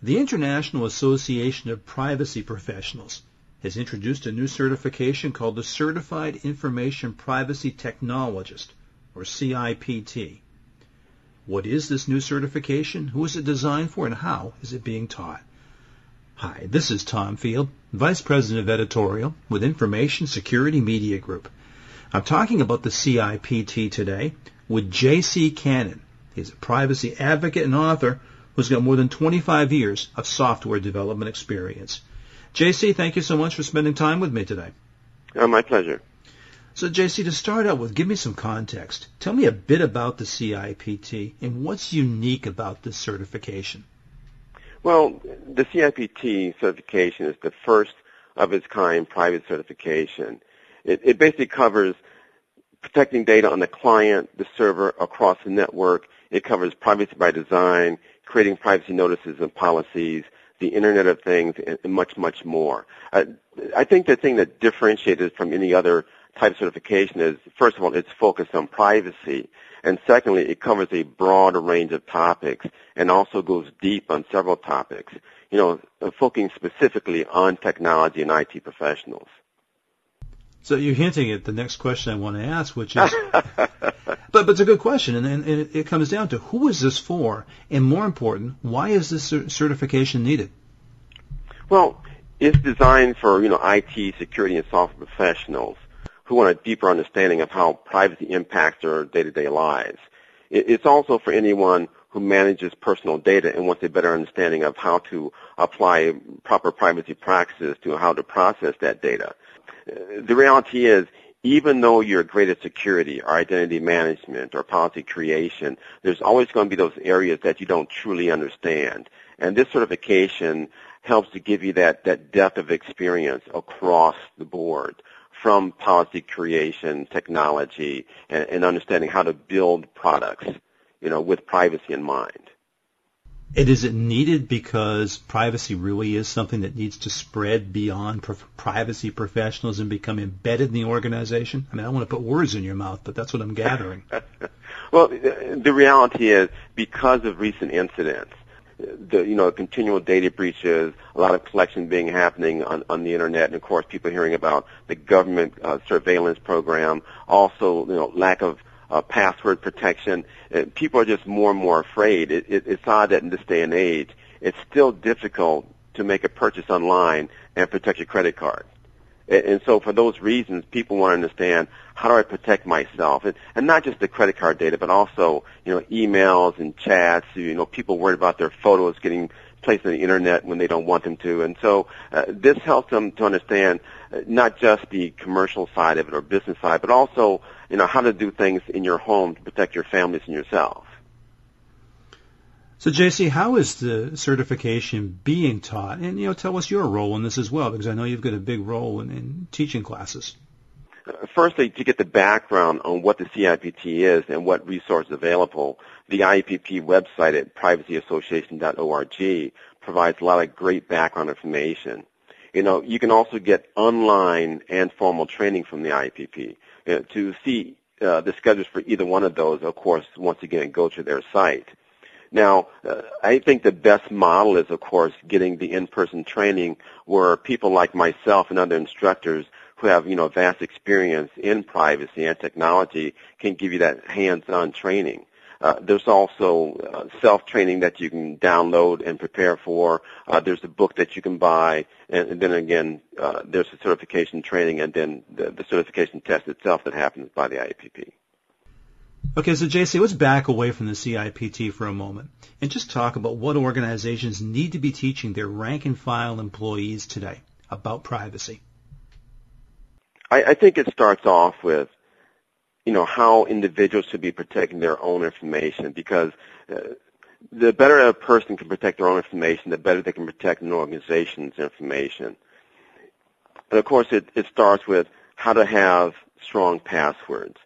The International Association of Privacy Professionals has introduced a new certification called the Certified Information Privacy Technologist, or CIPT. What is this new certification? Who is it designed for? And how is it being taught? Hi, this is Tom Field, Vice President of Editorial with Information Security Media Group. I'm talking about the CIPT today with J.C. Cannon. He's a privacy advocate and author who's got more than 25 years of software development experience. JC, thank you so much for spending time with me today. Oh, my pleasure. So, JC, to start out with, give me some context. Tell me a bit about the CIPT and what's unique about this certification. Well, the CIPT certification is the first of its kind private certification. It, it basically covers protecting data on the client, the server, across the network. It covers privacy by design, creating privacy notices and policies, the Internet of Things, and, much, much more. Uh, I think the thing that differentiates it from any other type of certification is, first of all, it's focused on privacy, and secondly, it covers a broad range of topics and also goes deep on several topics, you know, focusing specifically on technology and IT professionals. So you're hinting at the next question I want to ask, which is, but but it's a good question, and, and, and, it comes down to who is this for, and more important, why is this certification needed? Well, it's designed for you know IT security and software professionals who want a deeper understanding of how privacy impacts their day-to-day lives. It's also for anyone who manages personal data and wants a better understanding of how to apply proper privacy practices to how to process that data the reality is, even though you're great at security or identity management or policy creation, there's always going to be those areas that you don't truly understand. And this certification helps to give you that, that depth of experience across the board from policy creation, technology, and, and understanding how to build products, you know, with privacy in mind. And is it needed because privacy really is something that needs to spread beyond privacy professionals and become embedded in the organization? I mean, I don't want to put words in your mouth, but that's what I'm gathering. well, the reality is because of recent incidents, the you know continual data breaches, a lot of collection being happening on, on the internet, and of course people hearing about the government uh, surveillance program, also you know lack of uh, password protection. Uh, people are just more and more afraid. It, it, it's odd that in this day and age, it's still difficult to make a purchase online and protect your credit card. And, and so for those reasons, people want to understand how do I protect myself, and, and not just the credit card data, but also you know emails and chats. You know, people worried about their photos getting placed on the internet when they don't want them to, and so uh, this helps them to understand not just the commercial side of it or business side, but also you know, how to do things in your home to protect your families and yourself. So, JC, how is the certification being taught? And, you know, tell us your role in this as well, because I know you've got a big role in, in teaching classes. Uh, firstly, to get the background on what the CIPT is and what resources available, the IAPP website at privacyassociation.org provides a lot of great background information. You know, you can also get online and formal training from the IAPP. Uh, to see uh, the schedules for either one of those, of course, once again, go to their site. Now, uh, I think the best model is, of course, getting the in-person training where people like myself and other instructors who have, you know, vast experience in privacy and technology can give you that hands-on training. Uh, there's also uh, self-training that you can download and prepare for. Uh, there's a book that you can buy, and, and then again, uh, there's the certification training, and then the, the certification test itself that happens by the IAPP. Okay, so JC, let's back away from the CIPT for a moment and just talk about what organizations need to be teaching their rank and file employees today about privacy. I, I think it starts off with you know, how individuals should be protecting their own information because uh, the better a person can protect their own information, the better they can protect an organization's information. And of course, it, it starts with how to have strong passwords.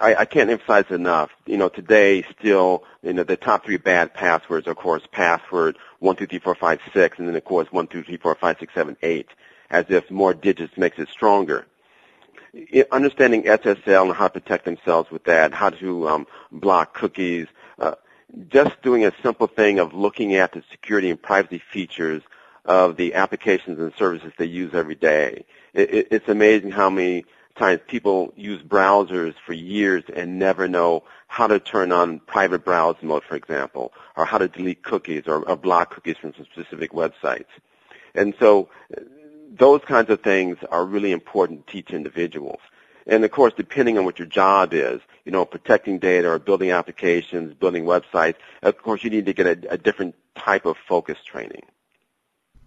I, I can't emphasize enough. You know, today still, you know, the top three bad passwords are, of course, password one two three four five six, and then of course one two three four five six seven eight, as if more digits makes it stronger understanding SSL and how to protect themselves with that, how to um, block cookies, uh, just doing a simple thing of looking at the security and privacy features of the applications and services they use every day. It, it, it's amazing how many times people use browsers for years and never know how to turn on private browse mode, for example, or how to delete cookies or, or block cookies from some specific websites. And so those kinds of things are really important to teach individuals. And of course, depending on what your job is, you know, protecting data or building applications, building websites, of course you need to get a, a different type of focus training.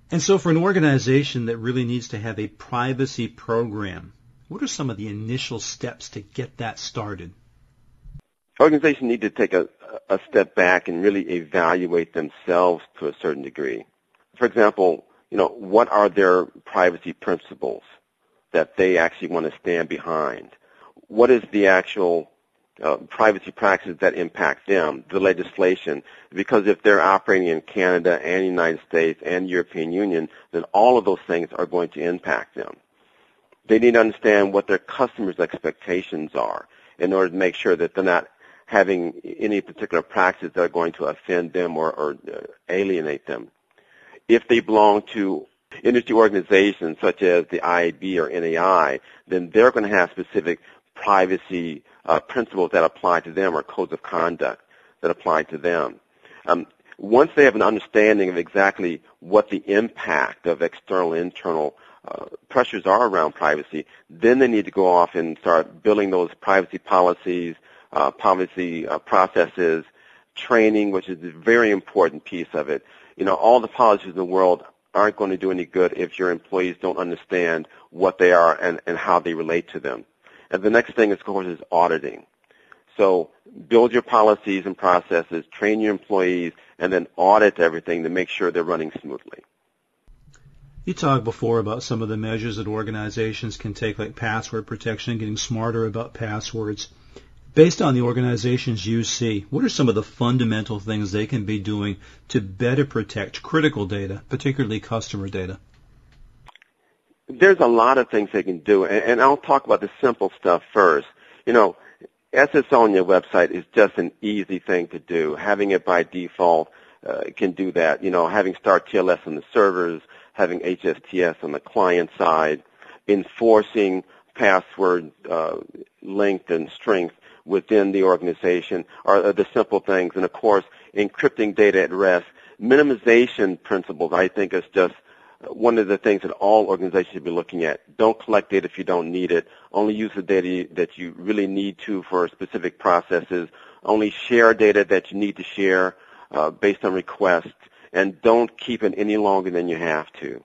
And so for an organization that really needs to have a privacy program, what are some of the initial steps to get that started? Organizations need to take a, a step back and really evaluate themselves to a certain degree. For example, you know, what are their privacy principles that they actually want to stand behind? What is the actual uh, privacy practices that impact them, the legislation, because if they're operating in Canada and the United States and European Union, then all of those things are going to impact them. They need to understand what their customers' expectations are in order to make sure that they're not having any particular practices that are going to offend them or, or uh, alienate them if they belong to industry organizations such as the IAB or NAI, then they're going to have specific privacy uh, principles that apply to them or codes of conduct that apply to them. Um, once they have an understanding of exactly what the impact of external internal uh, pressures are around privacy, then they need to go off and start building those privacy policies, uh, privacy uh, processes, training, which is a very important piece of it, you know, all the policies in the world aren't going to do any good if your employees don't understand what they are and, and how they relate to them. And the next thing, of course, is auditing. So build your policies and processes, train your employees, and then audit everything to make sure they're running smoothly. You talked before about some of the measures that organizations can take, like password protection, getting smarter about passwords. Based on the organizations you see, what are some of the fundamental things they can be doing to better protect critical data, particularly customer data? There's a lot of things they can do, and I'll talk about the simple stuff first. You know, SSO on your website is just an easy thing to do. Having it by default uh, can do that. You know, having Start TLS on the servers, having HSTS on the client side, enforcing password uh, length and strength within the organization are the simple things. And of course, encrypting data at rest. Minimization principles, I think, is just one of the things that all organizations should be looking at. Don't collect data if you don't need it. Only use the data that you really need to for specific processes. Only share data that you need to share uh, based on requests. And don't keep it any longer than you have to.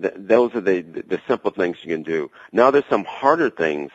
Th- those are the, the simple things you can do. Now there's some harder things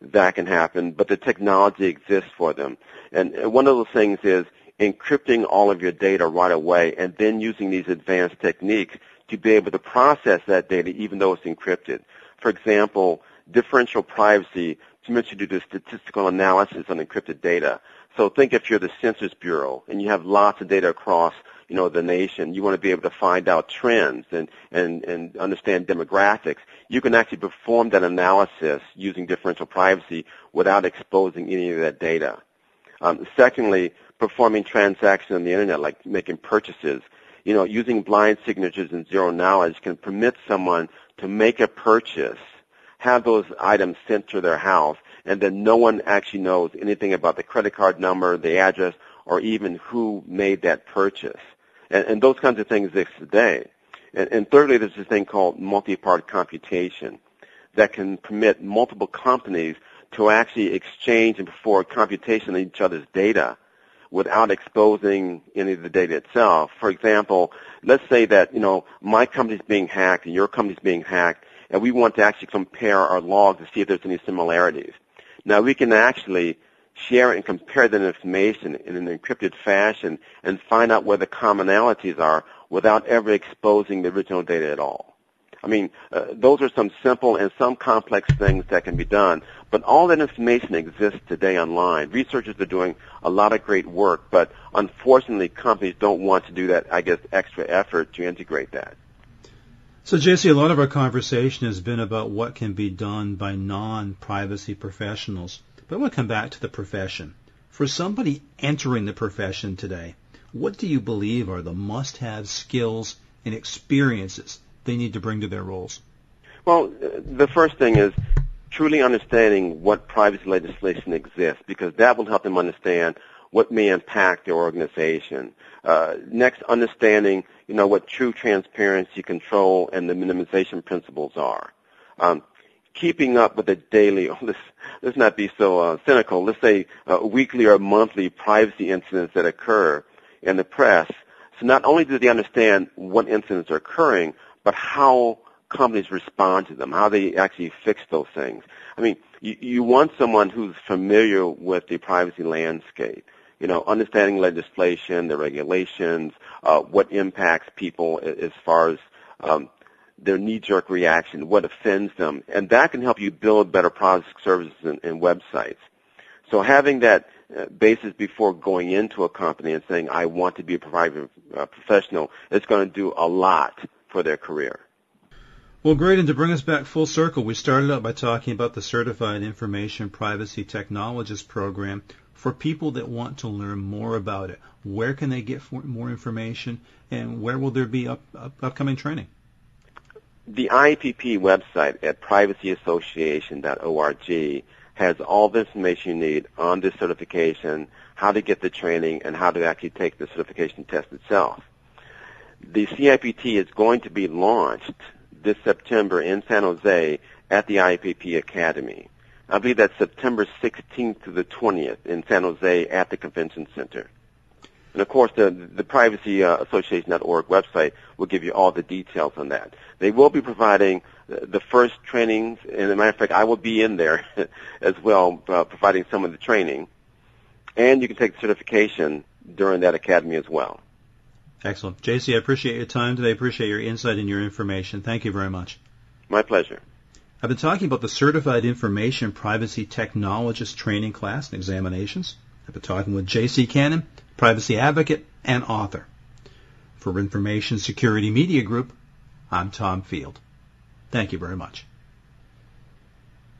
that can happen, but the technology exists for them. And one of those things is encrypting all of your data right away and then using these advanced techniques to be able to process that data even though it's encrypted. For example, differential privacy permits you to do statistical analysis on encrypted data. So think if you're the Census Bureau and you have lots of data across you know, the nation. You want to be able to find out trends and, and, and understand demographics. You can actually perform that analysis using differential privacy without exposing any of that data. Um, secondly, performing transactions on the internet, like making purchases. You know, using blind signatures and zero knowledge can permit someone to make a purchase, have those items sent to their house, and then no one actually knows anything about the credit card number, the address, or even who made that purchase. And, and those kinds of things exist today. And, and thirdly, there's this thing called multi-party computation that can permit multiple companies to actually exchange and perform computation on each other's data without exposing any of the data itself. For example, let's say that, you know, my company's being hacked and your company's being hacked, and we want to actually compare our logs to see if there's any similarities. Now we can actually share and compare that information in an encrypted fashion and find out where the commonalities are without ever exposing the original data at all. I mean, uh, those are some simple and some complex things that can be done, but all that information exists today online. Researchers are doing a lot of great work, but unfortunately companies don't want to do that, I guess, extra effort to integrate that. So, JC, a lot of our conversation has been about what can be done by non-privacy professionals. But I want to come back to the profession. For somebody entering the profession today, what do you believe are the must-have skills and experiences they need to bring to their roles? Well, the first thing is truly understanding what privacy legislation exists because that will help them understand what may impact their organization. Uh, next, understanding, you know, what true transparency, control, and the minimization principles are. Um, keeping up with the daily, let's, let's not be so uh, cynical, let's say uh, weekly or monthly privacy incidents that occur in the press. So not only do they understand what incidents are occurring, but how companies respond to them, how they actually fix those things. I mean, you, you want someone who's familiar with the privacy landscape, you know, understanding legislation, the regulations, uh, what impacts people as far as um, their knee-jerk reaction, what offends them, and that can help you build better products, services, and, and websites. So having that uh, basis before going into a company and saying, I want to be a private uh, professional, is going to do a lot for their career. Well, great. And to bring us back full circle, we started out by talking about the Certified Information Privacy Technologist program for people that want to learn more about it. Where can they get more information, and where will there be up, up, upcoming training? The IAPP website at privacyassociation.org has all the information you need on this certification, how to get the training, and how to actually take the certification test itself. The CIPT is going to be launched this September in San Jose at the IAPP Academy. I believe that's September 16th to the 20th in San Jose at the Convention Center. And of course, the, the Privacy uh, Association.org website will give you all the details on that. They will be providing the first trainings, and as a matter of fact, I will be in there as well, uh, providing some of the training. And you can take the certification during that academy as well. Excellent. JC, I appreciate your time today. I appreciate your insight and your information. Thank you very much. My pleasure. I've been talking about the Certified Information Privacy Technologist training class and examinations. I've been talking with JC Cannon, privacy advocate and author. For Information Security Media Group, I'm Tom Field. Thank you very much.